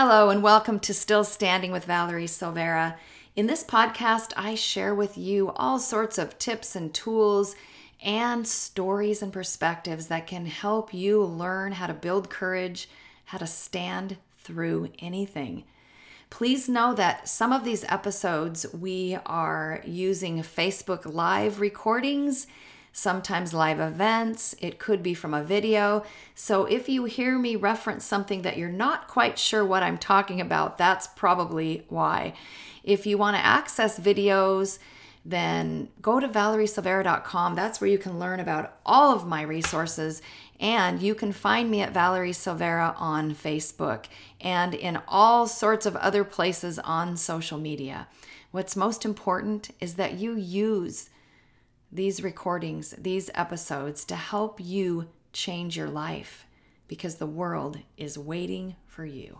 Hello, and welcome to Still Standing with Valerie Silveira. In this podcast, I share with you all sorts of tips and tools and stories and perspectives that can help you learn how to build courage, how to stand through anything. Please know that some of these episodes we are using Facebook Live recordings sometimes live events. It could be from a video. So if you hear me reference something that you're not quite sure what I'm talking about, that's probably why. If you want to access videos, then go to valeriesilveira.com. That's where you can learn about all of my resources. And you can find me at Valerie Silveira on Facebook and in all sorts of other places on social media. What's most important is that you use these recordings, these episodes to help you change your life because the world is waiting for you.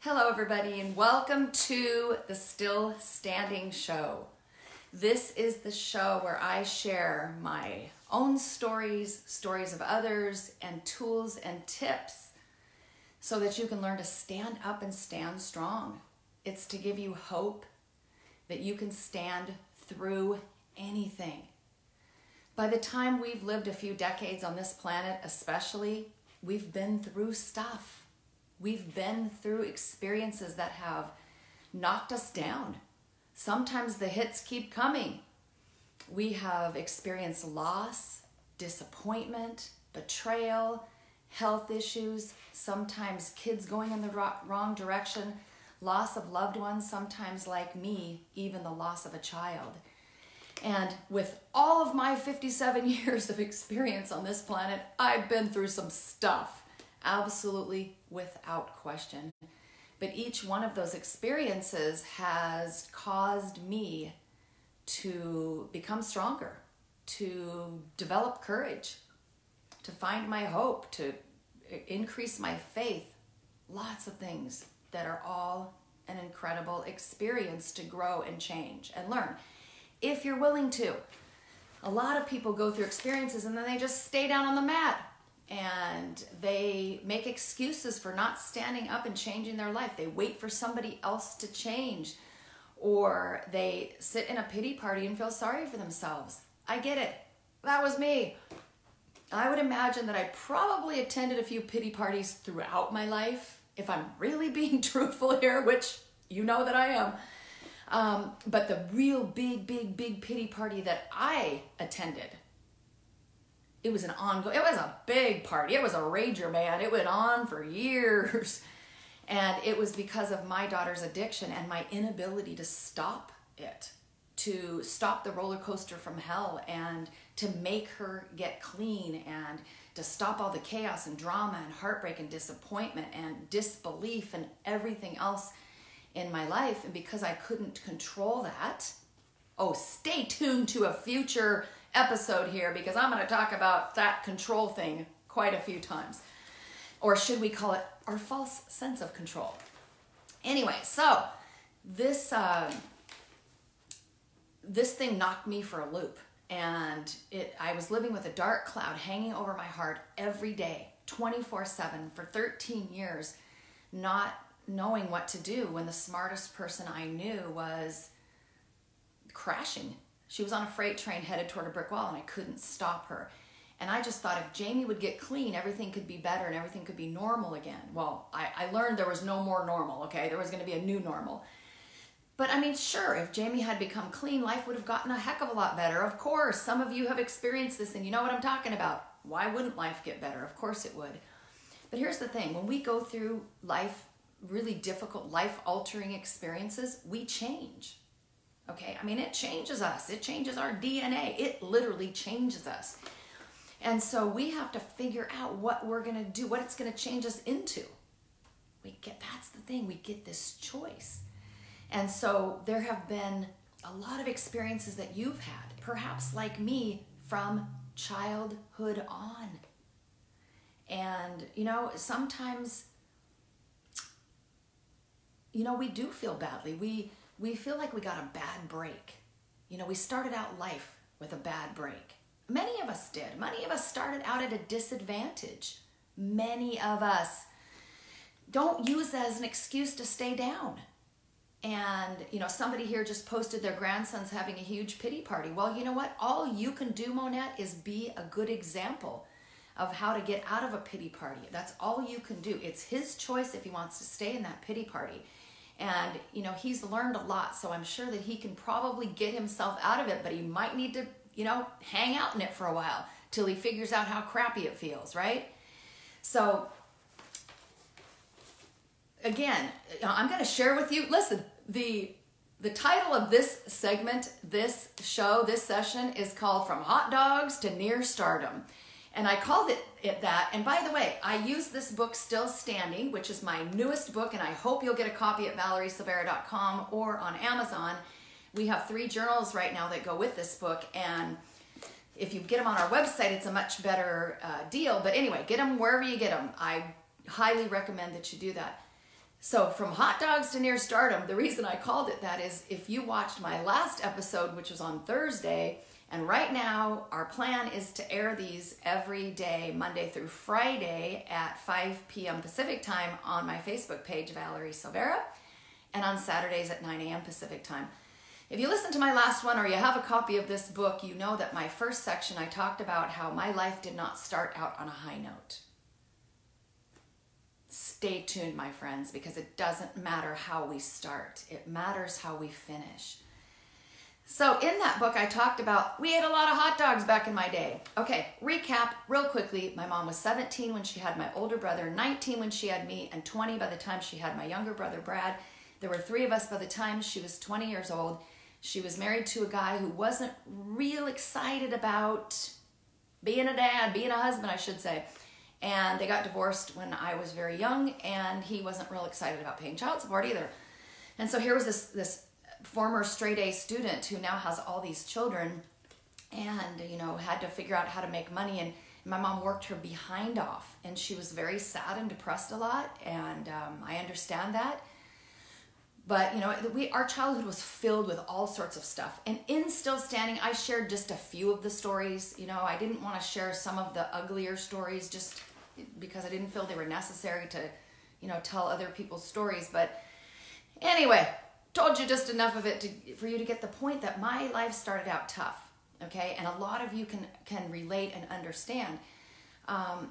Hello, everybody, and welcome to the Still Standing Show. This is the show where I share my own stories, stories of others, and tools and tips so that you can learn to stand up and stand strong. It's to give you hope that you can stand through anything. By the time we've lived a few decades on this planet, especially, we've been through stuff. We've been through experiences that have knocked us down. Sometimes the hits keep coming. We have experienced loss, disappointment, betrayal, health issues, sometimes kids going in the wrong direction, loss of loved ones, sometimes like me, even the loss of a child. And with all of my 57 years of experience on this planet, I've been through some stuff, absolutely without question. But each one of those experiences has caused me to become stronger, to develop courage, to find my hope, to increase my faith. Lots of things that are all an incredible experience to grow and change and learn if you're willing to. A lot of people go through experiences and then they just stay down on the mat and they make excuses for not standing up and changing their life. They wait for somebody else to change or they sit in a pity party and feel sorry for themselves. I get it. That was me. I would imagine that I probably attended a few pity parties throughout my life, if I'm really being truthful here, which you know that I am. Um, but the real big, big, big pity party that I attended, it was an ongoing, it was a big party. It was a rager, man. It went on for years. And it was because of my daughter's addiction and my inability to stop it, to stop the roller coaster from hell and to make her get clean and to stop all the chaos and drama and heartbreak and disappointment and disbelief and everything else in my life. And because I couldn't control that, oh, stay tuned to a future episode here because I'm going to talk about that control thing quite a few times. Or should we call it our false sense of control? Anyway, so this uh, this thing knocked me for a loop, and it I was living with a dark cloud hanging over my heart every day, 24/7 for 13 years, not knowing what to do when the smartest person I knew was crashing. She was on a freight train headed toward a brick wall, and I couldn't stop her. And I just thought if Jamie would get clean, everything could be better and everything could be normal again. Well, I, I learned there was no more normal, okay? There was to be a new normal. But I mean, sure, if Jamie had become clean, life would have gotten a heck of a lot better. Of course, some of you have experienced this and you know what I'm talking about. Why wouldn't life get better? Of course it would. But here's the thing when we go through life really difficult life altering experiences, we change. Okay, I mean, it changes us, it changes our DNA, it literally changes us. And so we have to figure out what we're gonna do, what it's gonna change us into. We get that's the thing, we get this choice. And so there have been a lot of experiences that you've had, perhaps like me, from childhood on. And, you know, sometimes you know, we do feel badly. We we feel like we got a bad break. You know, we started out life with a bad break. Many of us did. Many of us started out at a disadvantage. Many of us don't use that as an excuse to stay down. And, you know, somebody here just posted their grandson's having a huge pity party. Well, you know what? All you can do, Monette, is be a good example of how to get out of a pity party. That's all you can do. It's his choice if he wants to stay in that pity party. And, you know, he's learned a lot, so I'm sure that he can probably get himself out of it, but he might need to, you know, hang out in it for a while till he figures out how crappy it feels, right? So, again, I'm going to share with you. Listen, the the title of this segment, this show, this session is called From Hot Dogs to Near Stardom. And I called it, it that. And by the way, I use this book Still Standing, which is my newest book, and I hope you'll get a copy at valeriesilveira.com or on Amazon. We have three journals right now that go with this book, and if you get them on our website, it's a much better uh, deal. But anyway, get them wherever you get them. I highly recommend that you do that. So, from hot dogs to near stardom, the reason I called it that is if you watched my last episode, which was on Thursday, and right now our plan is to air these every day, Monday through Friday at 5 p.m. Pacific time on my Facebook page, Valerie Silveira, and on Saturdays at 9 a.m. Pacific time. If you listen to my last one or you have a copy of this book, you know that my first section I talked about how my life did not start out on a high note stay tuned, my friends, because it doesn't matter how we start, it matters how we finish. So, in that book, I talked about we ate a lot of hot dogs back in my day. Okay, recap real quickly. My mom was 17 when she had my older brother, 19 when she had me, and 20 by the time she had my younger brother, Brad. There were three of us by the time she was 20 years old. She was married to a guy who wasn't real excited about being a dad, being a husband, I should say and they got divorced when I was very young, and he wasn't real excited about paying child support either. And so here was this this former straight A student who now has all these children, and you know had to figure out how to make money. And my mom worked her behind off, and she was very sad and depressed a lot. And um, I understand that. But you know, we our childhood was filled with all sorts of stuff. And in Still Standing, I shared just a few of the stories. You know, I didn't want to share some of the uglier stories just because I didn't feel they were necessary to, you know, tell other people's stories. But anyway, told you just enough of it to, for you to get the point that my life started out tough. Okay, and a lot of you can can relate and understand. Um,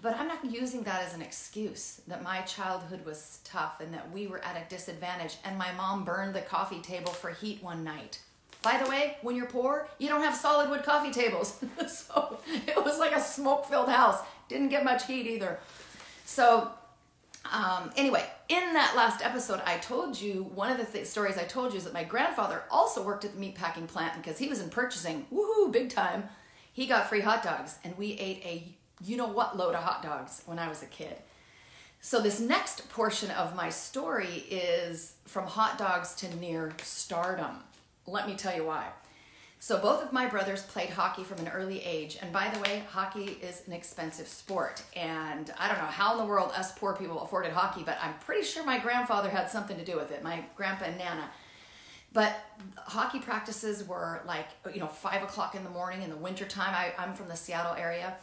but I'm not using that as an excuse that my childhood was tough and that we were at a disadvantage and my mom burned the coffee table for heat one night. By the way, when you're poor, you don't have solid wood coffee tables. so it was like a smoke filled house. Didn't get much heat either. So, um, anyway, in that last episode, I told you one of the th- stories I told you is that my grandfather also worked at the meatpacking plant because he was in purchasing, woohoo, big time. He got free hot dogs, and we ate a you know what load of hot dogs when I was a kid. So, this next portion of my story is from hot dogs to near stardom. Let me tell you why. So both of my brothers played hockey from an early age. And by the way, hockey is an expensive sport. And I don't know how in the world us poor people afforded hockey, but I'm pretty sure my grandfather had something to do with it, my grandpa and nana. But hockey practices were like, you know, five o'clock in the morning in the wintertime. I, I'm from the Seattle area.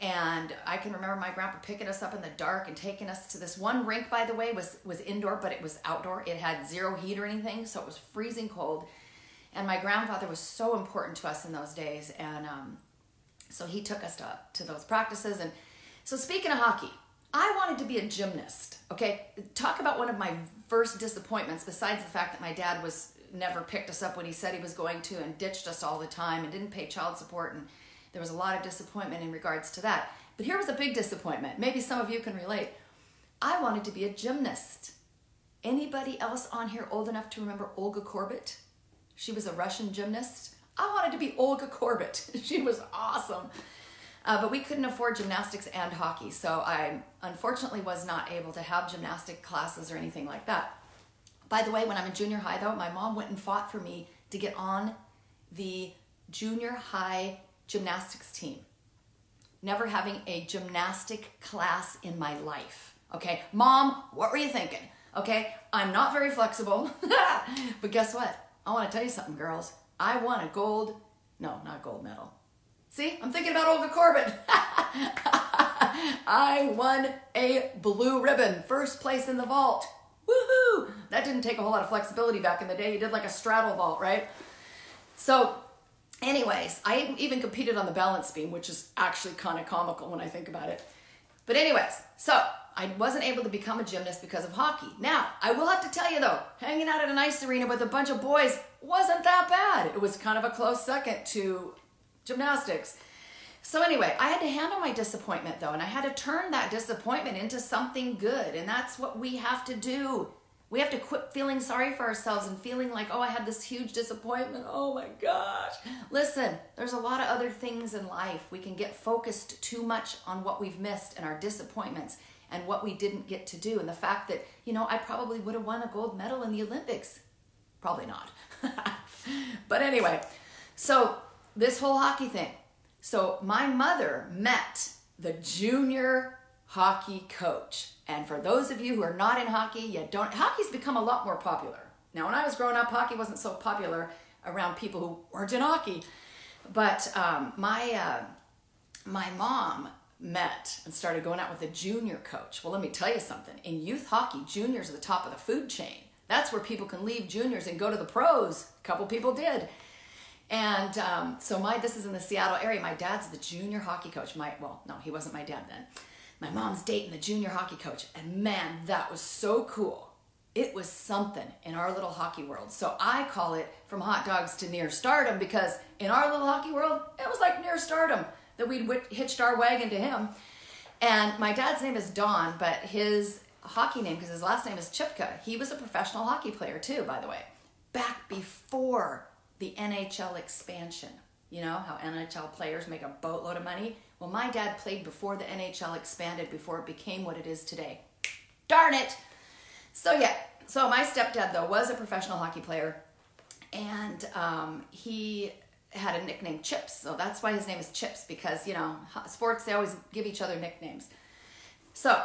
And I can remember my grandpa picking us up in the dark and taking us to this one rink, by the way, was, was indoor, but it was outdoor. It had zero heat or anything, so it was freezing cold and my grandfather was so important to us in those days. And um, so he took us to, to those practices. And so, speaking of hockey, I wanted to be a gymnast. Okay, talk about one of my first disappointments, besides the fact that my dad was never picked us up when he said he was going to and ditched us all the time and didn't pay child support. And there was a lot of disappointment in regards to that. But here was a big disappointment. Maybe some of you can relate. I wanted to be a gymnast. Anybody else on here old enough to remember Olga Korbut? She was a Russian gymnast. I wanted to be Olga Korbut. she was awesome. Uh, but we couldn't afford gymnastics and hockey, so I unfortunately was not able to have gymnastic classes or anything like that. By the way, when I'm in junior high, though, my mom went and fought for me to get on the junior high gymnastics team. Never having a gymnastic class in my life. Okay, mom, what were you thinking? Okay, I'm not very flexible, but guess what? I want to tell you something, girls. I won a gold, no, not gold medal. See, I'm thinking about Olga Korbut. I won a blue ribbon, first place in the vault. Woohoo! That didn't take a whole lot of flexibility back in the day. You did like a straddle vault, right? So, anyways, I even competed on the balance beam, which is actually kind of comical when I think about it. But, anyways, so I wasn't able to become a gymnast because of hockey. Now, I will have to tell you though, hanging out at an ice arena with a bunch of boys wasn't that bad. It was kind of a close second to gymnastics. So, anyway, I had to handle my disappointment though, and I had to turn that disappointment into something good. And that's what we have to do. We have to quit feeling sorry for ourselves and feeling like, oh, I had this huge disappointment. Oh my gosh. Listen, there's a lot of other things in life. We can get focused too much on what we've missed and our disappointments and what we didn't get to do. And the fact that, you know, I probably would have won a gold medal in the Olympics. Probably not. but anyway, so this whole hockey thing. So my mother met the junior hockey coach. And for those of you who are not in hockey, you don't hockey's become a lot more popular. Now when I was growing up, hockey wasn't so popular around people who weren't in hockey. But um, my uh, my mom met and started going out with a junior coach. Well, let me tell you something. In youth hockey, juniors are the top of the food chain. That's where people can leave juniors and go to the pros. A couple people did. And um, so my this is in the Seattle area. My dad's the junior hockey coach. My well, no, he wasn't my dad then. My mom's dating the junior hockey coach, and man, that was so cool. It was something in our little hockey world. So I call it from hot dogs to near stardom because in our little hockey world, it was like near stardom that we'd hitched our wagon to him. And my dad's name is Don, but his hockey name, because his last name is Chipka, he was a professional hockey player too, by the way, back before the NHL expansion. You know how NHL players make a boatload of money? Well, my dad played before the NHL expanded, before it became what it is today. Darn it! So, yeah, so my stepdad, though, was a professional hockey player, and um, he had a nickname Chips. So that's why his name is Chips because, you know, sports, they always give each other nicknames. So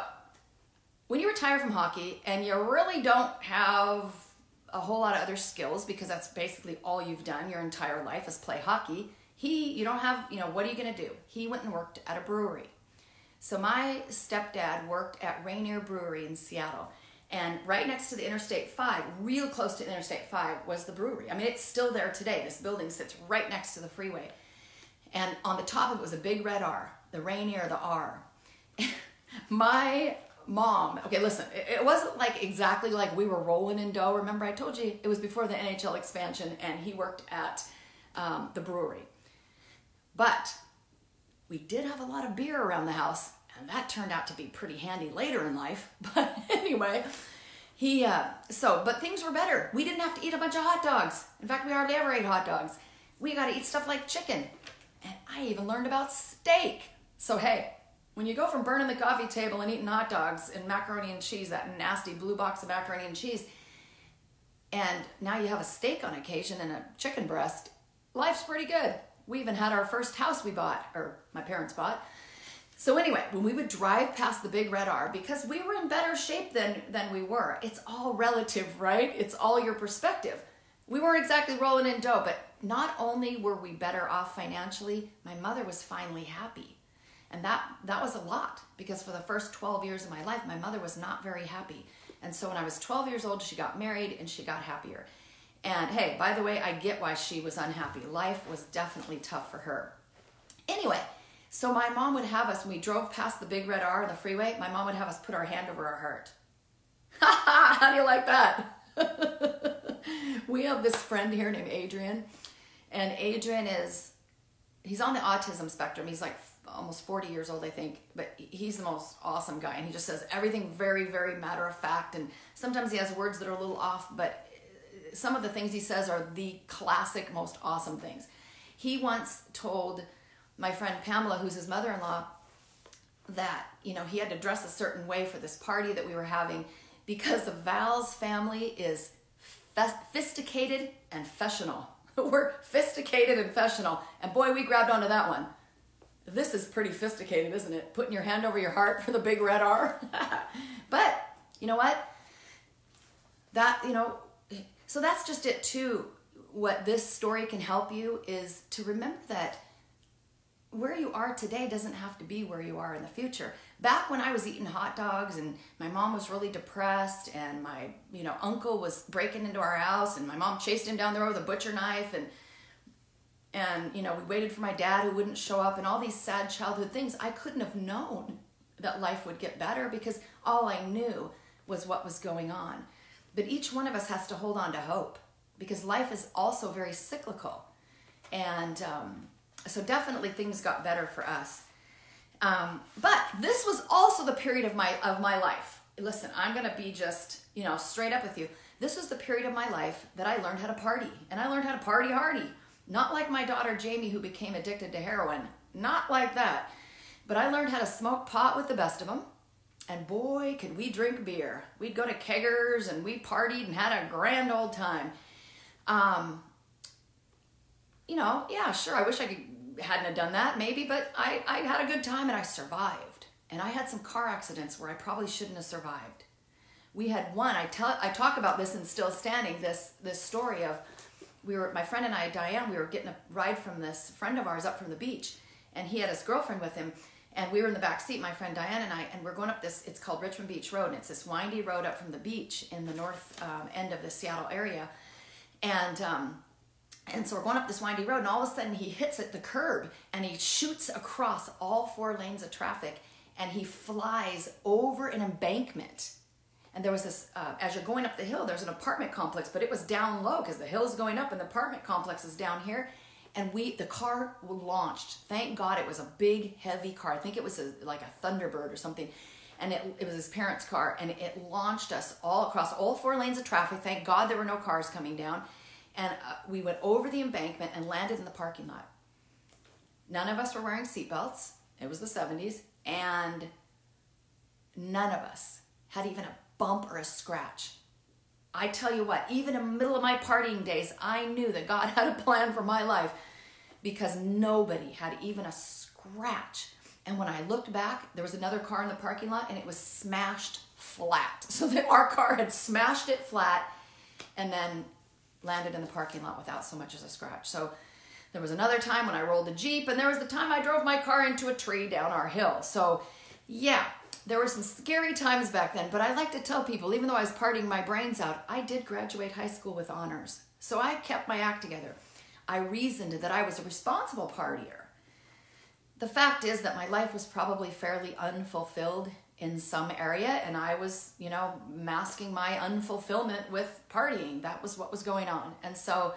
when you retire from hockey and you really don't have a whole lot of other skills because that's basically all you've done your entire life is play hockey, he, you don't have, you know, what are you going to do? He went and worked at a brewery. So my stepdad worked at Rainier Brewery in Seattle and right next to the Interstate 5, real close to Interstate 5, was the brewery. I mean, it's still there today. This building sits right next to the freeway. And on the top of it was a big red R, the Rainier, the R. My mom, okay, listen, it wasn't like exactly like we were rolling in dough. Remember, I told you it was before the NHL expansion, and he worked at um, the brewery. But we did have a lot of beer around the house and that turned out to be pretty handy later in life. But anyway, he, uh, so, but things were better. We didn't have to eat a bunch of hot dogs. In fact, we hardly ever ate hot dogs. We got to eat stuff like chicken. And I even learned about steak. So, hey, when you go from burning the coffee table and eating hot dogs and macaroni and cheese, that nasty blue box of macaroni and cheese, and now you have a steak on occasion and a chicken breast, life's pretty good. We even had our first house we bought, or my parents bought, so anyway, when we would drive past the big red R, because we were in better shape than than we were, it's all relative, right? It's all your perspective. We weren't exactly rolling in dough, but not only were we better off financially, my mother was finally happy. And that that was a lot because for the first 12 years of my life, my mother was not very happy. And so when I was 12 years old, she got married and she got happier. And hey, by the way, I get why she was unhappy. Life was definitely tough for her. Anyway, so my mom would have us, when we drove past the big red R on the freeway, my mom would have us put our hand over our heart. How do you like that? we have this friend here named Adrian, and Adrian is, he's on the autism spectrum. He's like almost 40 years old, I think, but he's the most awesome guy. And he just says everything very, very matter of fact. And sometimes he has words that are a little off, but some of the things he says are the classic, most awesome things. He once told my friend Pamela, who's his mother in law, that, you know, he had to dress a certain way for this party that we were having because the Val's family is sophisticated and fashionable. we're sophisticated and fashionable. And boy, we grabbed onto that one. This is pretty sophisticated, isn't it? Putting your hand over your heart for the big red R. but you know what? That, you know, so that's just it too. What this story can help you is to remember that where you are today doesn't have to be where you are in the future. Back when I was eating hot dogs and my mom was really depressed and my, you know, uncle was breaking into our house and my mom chased him down the road with a butcher knife and and you know, we waited for my dad who wouldn't show up and all these sad childhood things, I couldn't have known that life would get better because all I knew was what was going on. But each one of us has to hold on to hope because life is also very cyclical. And um, so definitely things got better for us. Um, but this was also the period of my of my life. Listen, I'm gonna be just you know straight up with you. This was the period of my life that I learned how to party, and I learned how to party hardy. Not like my daughter Jamie, who became addicted to heroin. Not like that. But I learned how to smoke pot with the best of them. And boy, could we drink beer. We'd go to keggers and we partied and had a grand old time. Um, you know, yeah, sure, I wish I could hadn't have done that maybe, but I, I had a good time and I survived. And I had some car accidents where I probably shouldn't have survived. We had one, I tell I talk about this in Still Standing, this this story of we were my friend and I, Diane, we were getting a ride from this friend of ours up from the beach, and he had his girlfriend with him, and we were in the back seat, my friend Diane and I, and we're going up this. It's called Richmond Beach Road, and it's this windy road up from the beach in the north um, end of the Seattle area, and um, and so we're going up this windy road, and all of a sudden he hits at the curb and he shoots across all four lanes of traffic and he flies over an embankment. And there was this, uh, as you're going up the hill, there's an apartment complex, but it was down low because the hill's going up and the apartment complex is down here. And we, the car launched. Thank God it was a big, heavy car. I think it was a, like a Thunderbird or something. And it, it was his parents' car. And it launched us all across all four lanes of traffic. Thank God there were no cars coming down and uh, we went over the embankment and landed in the parking lot. None of us were wearing seatbelts. It was the 70s, and none of us had even a bump or a scratch. I tell you what, even in the middle of my partying days, I knew that God had a plan for my life because nobody had even a scratch. And when I looked back, there was another car in the parking lot and it was smashed flat. So that our car had smashed it flat and then landed in the parking lot without so much as a scratch. So there was another time when I rolled the Jeep, and there was the time I drove my car into a tree down our hill. So, yeah, there were some scary times back then, but I like to tell people, even though I was partying my brains out, I did graduate high school with honors. So I kept my act together. I reasoned that I was a responsible partier. The fact is that my life was probably fairly unfulfilled in some area and I was, you know, masking my unfulfillment with partying. That was what was going on. And so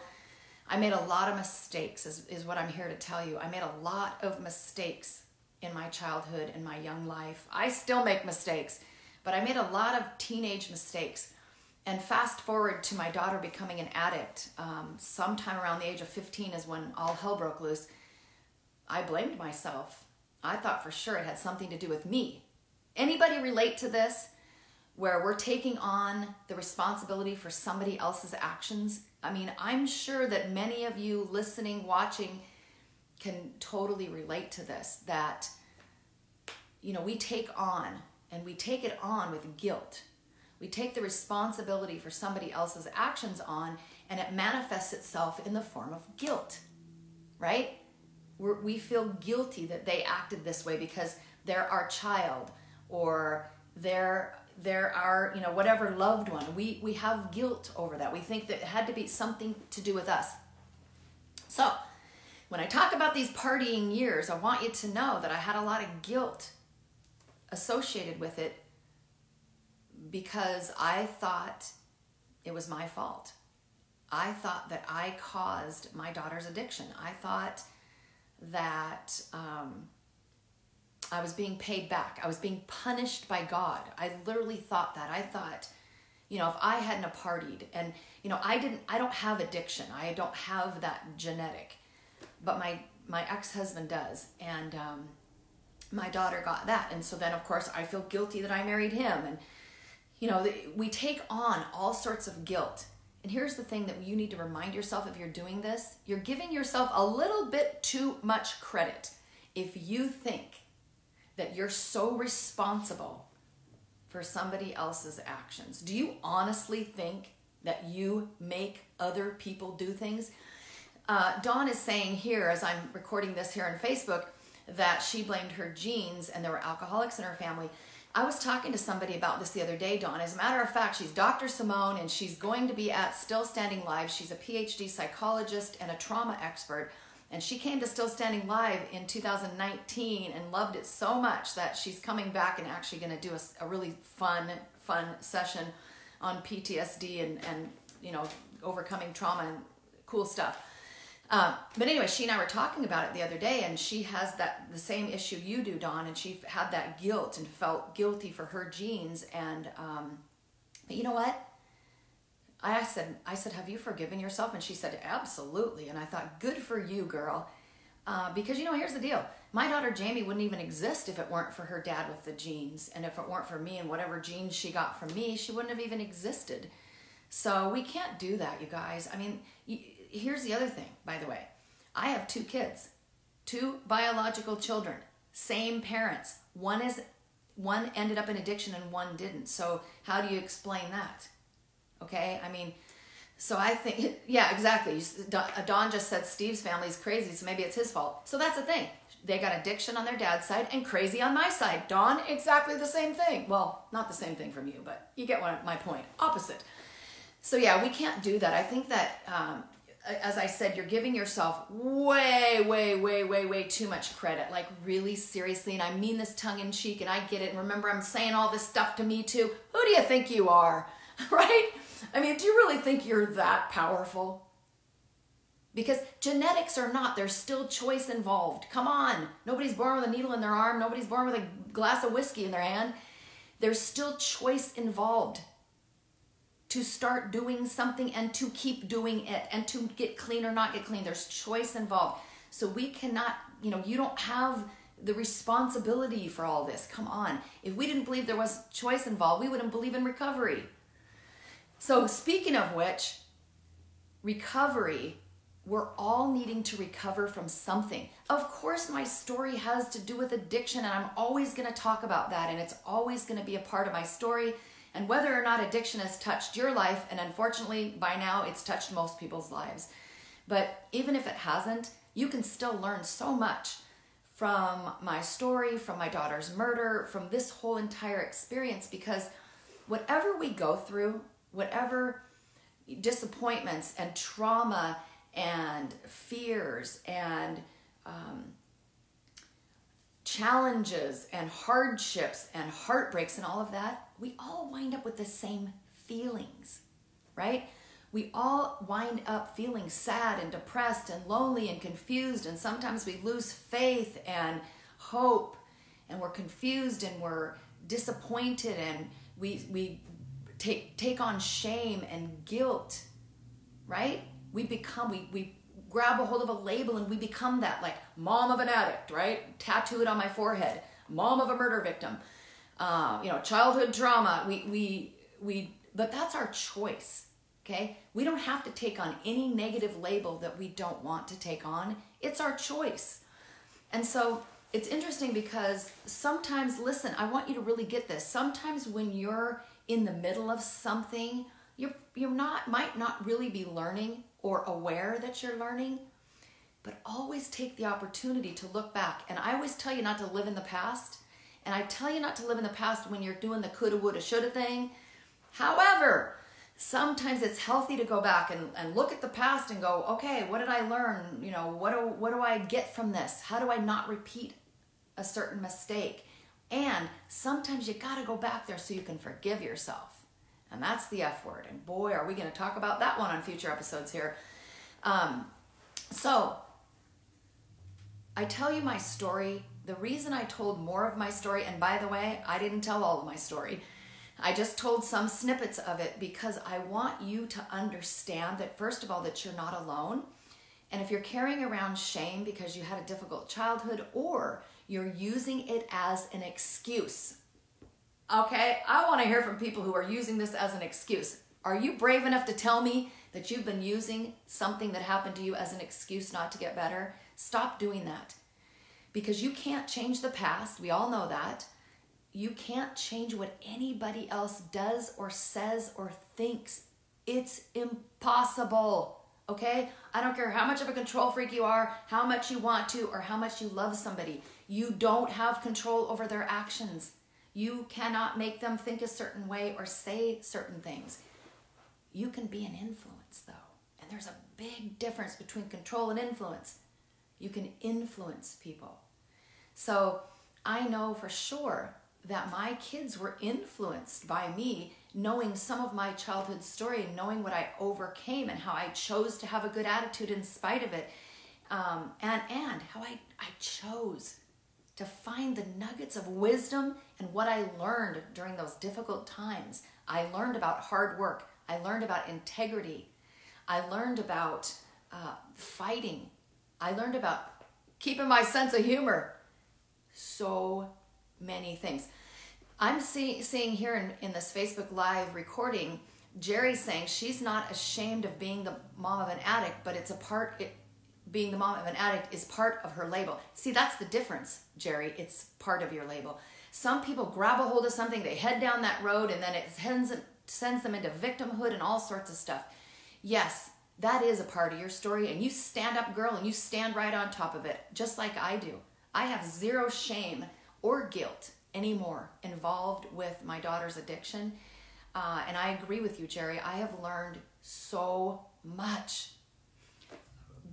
I made a lot of mistakes is, is what I'm here to tell you. I made a lot of mistakes in my childhood and my young life. I still make mistakes, but I made a lot of teenage mistakes. And fast forward to my daughter becoming an addict, um, sometime around the age of 15 is when all hell broke loose. I blamed myself. I thought for sure it had something to do with me Anybody relate to this? Where we're taking on the responsibility for somebody else's actions? I mean, I'm sure that many of you listening, watching, can totally relate to this that, you know, we take on and we take it on with guilt. We take the responsibility for somebody else's actions on, and it manifests itself in the form of guilt, right? We're, we feel guilty that they acted this way because they're our child or they're they're you know whatever loved one we we have guilt over that. We think that it had to be something to do with us. So when i talk about these partying years i want you to know that i had a lot of guilt associated with it because i thought it was my fault. I thought that i caused my daughter's addiction. I thought that um, I was being paid back. I was being punished by God. I literally thought that. I thought, you know, if I hadn't partied and, you know, I didn't, I don't have addiction. I don't have that genetic, but my, my ex-husband does. And, um, my daughter got that. And so then of course I feel guilty that I married him. And, you know, we take on all sorts of guilt. And here's the thing that you need to remind yourself if you're doing this, you're giving yourself a little bit too much credit. If you think that you're so responsible for somebody else's actions? Do you honestly think that you make other people do things? Uh, Dawn is saying here, as I'm recording this here on Facebook, that she blamed her genes and there were alcoholics in her family. I was talking to somebody about this the other day, Dawn. As a matter of fact, she's Dr. Simone and she's going to be at Still Standing Live. She's a PhD psychologist and a trauma expert. And she came to Still Standing Live in 2019 and loved it so much that she's coming back and actually going to do a, a, really fun, fun session on PTSD and, and, you know, overcoming trauma and cool stuff. Um, but anyway, she and I were talking about it the other day, and she has that the same issue you do, Dawn, and she had that guilt and felt guilty for her genes. And um, but you know what? I said, I said, have you forgiven yourself? And she said, absolutely. And I thought, good for you, girl. Uh, because you know, here's the deal. My daughter Jamie wouldn't even exist if it weren't for her dad with the genes, and if it weren't for me and whatever genes she got from me, she wouldn't have even existed. So we can't do that, you guys. I mean, you, here's the other thing, by the way. I have two kids, two biological children, same parents. One is one ended up in addiction and one didn't. So how do you explain that? Okay? I mean, so I think, yeah, exactly. Dawn just said Steve's family is crazy, so maybe it's his fault. So that's the thing. They got addiction on their dad's side and crazy on my side. Dawn, exactly the same thing. Well, not the same thing from you, but you get my point. Opposite. So yeah, we can't do that. I think that um, as I said, you're giving yourself way, way, way, way, way too much credit. Like, really seriously. And I mean this tongue in cheek, and I get it. And remember, I'm saying all this stuff to me too. Who do you think you are? Right? I mean, do you really think you're that powerful? Because genetics are not, there's still choice involved. Come on. Nobody's born with a needle in their arm, nobody's born with a glass of whiskey in their hand. There's still choice involved to start doing something and to keep doing it and to get clean or not get clean. There's choice involved. So we cannot, you know, you don't have the responsibility for all this. Come on. If we didn't believe there was choice involved, we wouldn't believe in recovery. So, speaking of which, recovery, we're all needing to recover from something. Of course, my story has to do with addiction, and I'm always going to talk about that, and it's always going to be a part of my story and whether or not addiction has touched your life, and unfortunately by now it's touched most people's lives. But even if it hasn't, you can still learn so much from my story, from my daughter's murder, from this whole entire experience because whatever we go through, whatever disappointments and trauma and fears and um, challenges and hardships and heartbreaks and all of that, we all wind up with the same feelings, right? We all wind up feeling sad and depressed and lonely and confused, and sometimes we lose faith and hope, and we're confused and we're disappointed, and we we take take on shame and guilt, right? We become we we grab a hold of a label and we become that like mom of an addict, right? Tattoo it on my forehead, mom of a murder victim, uh, you know, childhood trauma. We we we, but that's our choice. Okay, we don't have to take on any negative label that we don't want to take on. It's our choice, and so it's interesting because sometimes, listen, I want you to really get this. Sometimes when you're in the middle of something, you're you're not might not really be learning or aware that you're learning, but always take the opportunity to look back. And I always tell you not to live in the past. And I tell you not to live in the past when you're doing the coulda, woulda, shoulda thing. However, sometimes it's healthy to go back and, and look at the past and go, okay, what did I learn? You know, what do, what do I get from this? How do I not repeat a certain mistake? And sometimes you got to go back there so you can forgive yourself. And that's the F word. And boy, are we going to talk about that one on future episodes here. Um, so, I tell you my story. The reason I told more of my story, and by the way, I didn't tell all of my story. I just told some snippets of it because I want you to understand that, first of all, that you're not alone. And if you're carrying around shame because you had a difficult childhood or you're using it as an excuse, Okay, I want to hear from people who are using this as an excuse. Are you brave enough to tell me that you've been using something that happened to you as an excuse not to get better? Stop doing that. Because you can't change the past. We all know that. You can't change what anybody else does or says or thinks. It's impossible. Okay? I don't care how much of a control freak you are, how much you want to, or how much you love somebody. You don't have control over their actions. You cannot make them think a certain way or say certain things. You can be an influence, though. And there's a big difference between control and influence. You can influence people. So I know for sure that my kids were influenced by me knowing some of my childhood story and knowing what I overcame and how I chose to have a good attitude in spite of it. Um, and and how I, I chose to find the nuggets of wisdom and what I learned during those difficult times. I learned about hard work. I learned about integrity. I learned about uh, fighting. I learned about keeping my sense of humor. So many things. I'm see, seeing here in, in this Facebook Live recording, Jerry saying she's not ashamed of being the mom of an addict, but it's a part, it, being the mom of an addict is part of her label. See, that's the difference, Jerry. It's part of your label. Some people grab a hold of something, they head down that road, and then it sends, sends them into victimhood and all sorts of stuff. Yes, that is a part of your story, and you stand up, girl, and you stand right on top of it, just like I do. I have zero shame or guilt anymore involved with my daughter's addiction. Uh, and I agree with you, Jerry. I have learned so much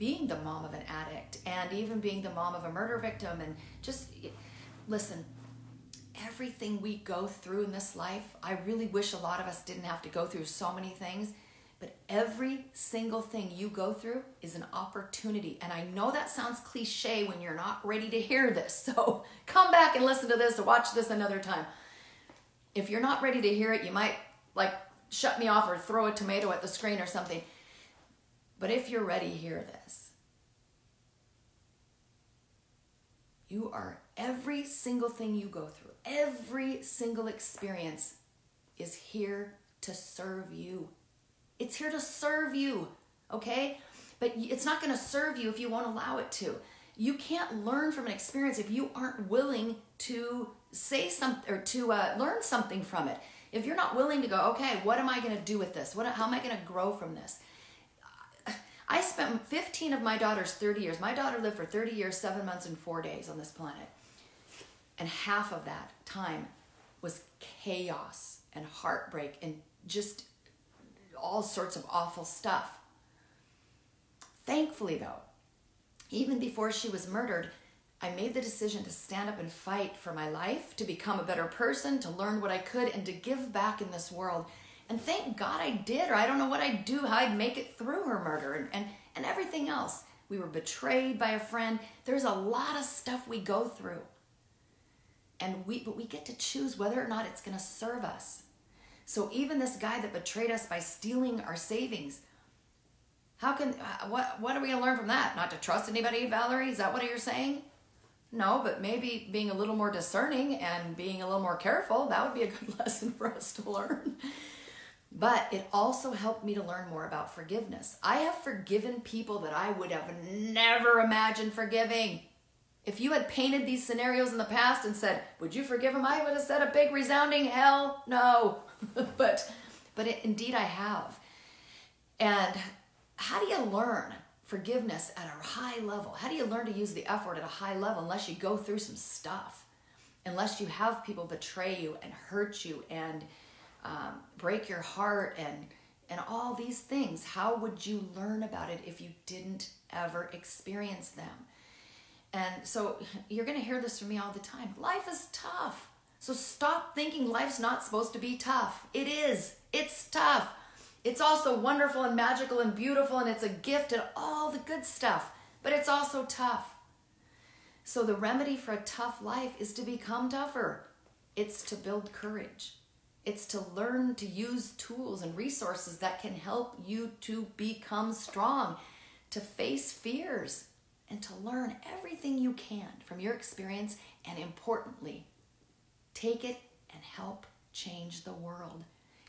being the mom of an addict and even being the mom of a murder victim. And just listen, everything we go through in this life, I really wish a lot of us didn't have to go through so many things but every single thing you go through is an opportunity. And I know that sounds cliche when you're not ready to hear this. So come back and listen to this or watch this another time. If you're not ready to hear it, you might like shut me off or throw a tomato at the screen or something. But if you're ready, hear this. You are every single thing you go through, every single experience is here to serve you. It's here to serve you, okay? But it's not to serve you if you won't allow it to. You can't learn from an experience if you aren't willing to say something or to uh, learn something from it. If you're not willing to go, okay, what am I to do with this? What, how am I to grow from this? I spent 15 of my daughter's 30 years. My daughter lived for 30 years, seven months, and four days on this planet. And half of that time was chaos and heartbreak and just all sorts of awful stuff. Thankfully, though, even before she was murdered, I made the decision to stand up and fight for my life, to become a better person, to learn what I could, and to give back in this world. And thank God I did, or I don't know what I'd do, how I'd make it through her murder and, and, and everything else. We were betrayed by a friend. There's a lot of stuff we go through. And we but we get to choose whether or not it's going to serve us. So even this guy that betrayed us by stealing our savings, how can uh, what what are we gonna learn from that? Not to trust anybody, Valerie? Is that what you're saying? No, but maybe being a little more discerning and being a little more careful, that would be a good lesson for us to learn. But it also helped me to learn more about forgiveness. I have forgiven people that I would have never imagined forgiving. If you had painted these scenarios in the past and said, Would you forgive him? I would have said a big resounding hell no. but but it, indeed I have. And how do you learn forgiveness at a high level? How do you learn to use the F word at a high level unless you go through some stuff? Unless you have people betray you and hurt you and um, break your heart and and all these things. How would you learn about it if you didn't ever experience them? And so you're going to hear this from me all the time. Life is tough. So stop thinking life's not supposed to be tough. It is. It's tough. It's also wonderful and magical and beautiful and it's a gift and all the good stuff, but it's also tough. So the remedy for a tough life is to become tougher. It's to build courage. It's to learn to use tools and resources that can help you to become strong, to face fears, and to learn everything you can from your experience and importantly, Take it and help change the world,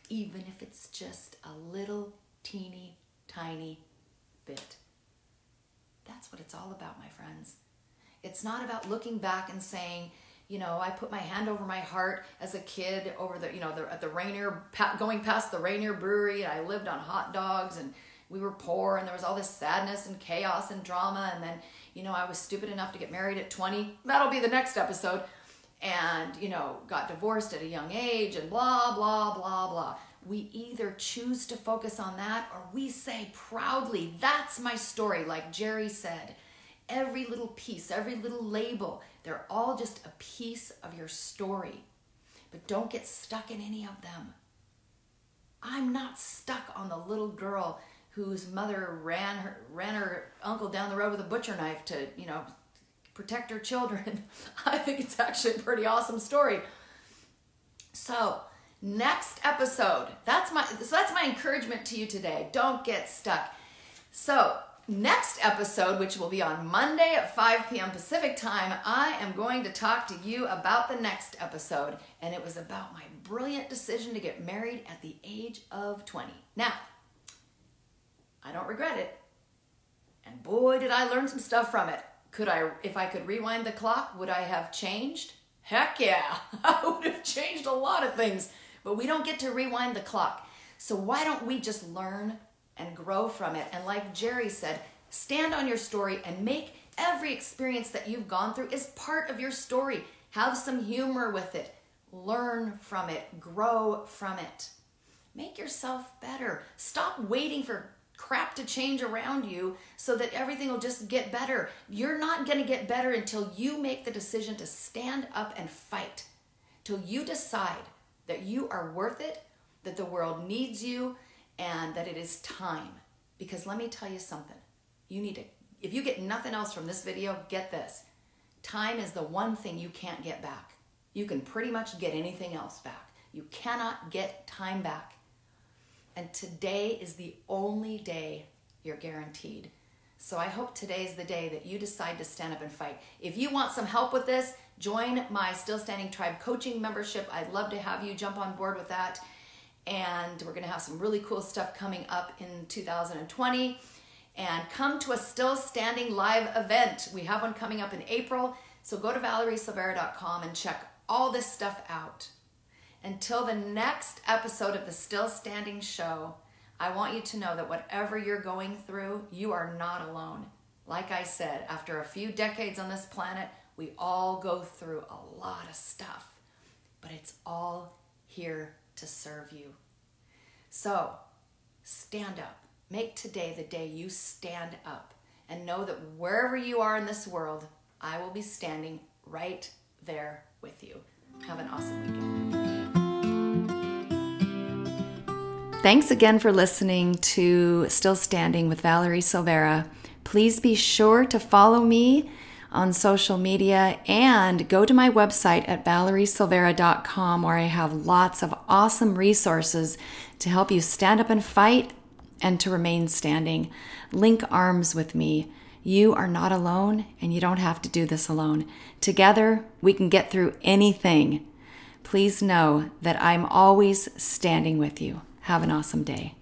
even if it's just a little teeny tiny bit. That's what it's all about, my friends. It's not about looking back and saying, you know, I put my hand over my heart as a kid over the, you know, the, at the Rainier, going past the Rainier Brewery, and I lived on hot dogs and we were poor and there was all this sadness and chaos and drama. And then, you know, I was stupid enough to get married at 20. That'll be the next episode. And, you know, got divorced at a young age and blah, blah, blah, blah. We either choose to focus on that or we say proudly, that's my story, like Jerry said. Every little piece, every little label, they're all just a piece of your story. But don't get stuck in any of them. I'm not stuck on the little girl whose mother ran her ran her uncle down the road with a butcher knife to, you know, protect her children. I think it's actually a pretty awesome story. So, next episode. That's my so that's my encouragement to you today. Don't get stuck. So, next episode, which will be on Monday at 5 p.m. Pacific time, I am going to talk to you about the next episode. And it was about my brilliant decision to get married at the age of 20. Now, I don't regret it. And boy, did I learn some stuff from it. Could I, if I could rewind the clock, would I have changed? Heck yeah, I would have changed a lot of things. But we don't get to rewind the clock. So why don't we just learn and grow from it? And like Jerry said, stand on your story and make every experience that you've gone through is part of your story. Have some humor with it. Learn from it. Grow from it. Make yourself better. Stop waiting for crap to change around you so that everything will just get better. You're not going to get better until you make the decision to stand up and fight, till you decide that you are worth it, that the world needs you, and that it is time. Because let me tell you something. You need to, if you get nothing else from this video, get this. Time is the one thing you can't get back. You can pretty much get anything else back. You cannot get time back. And today is the only day you're guaranteed. So I hope today's the day that you decide to stand up and fight. If you want some help with this, join my Still Standing Tribe coaching membership. I'd love to have you jump on board with that. And we're going to have some really cool stuff coming up in 2020. And come to a Still Standing live event. We have one coming up in April. So go to valeriesilveira.com and check all this stuff out. Until the next episode of the Still Standing Show, I want you to know that whatever you're going through, you are not alone. Like I said, after a few decades on this planet, we all go through a lot of stuff, but it's all here to serve you. So, stand up. Make today the day you stand up and know that wherever you are in this world, I will be standing right there with you. Have an awesome weekend. Thanks again for listening to Still Standing with Valerie Silveira. Please be sure to follow me on social media and go to my website at valeriesilveira.com where I have lots of awesome resources to help you stand up and fight and to remain standing. Link arms with me. You are not alone and you don't have to do this alone. Together, we can get through anything. Please know that I'm always standing with you. Have an awesome day.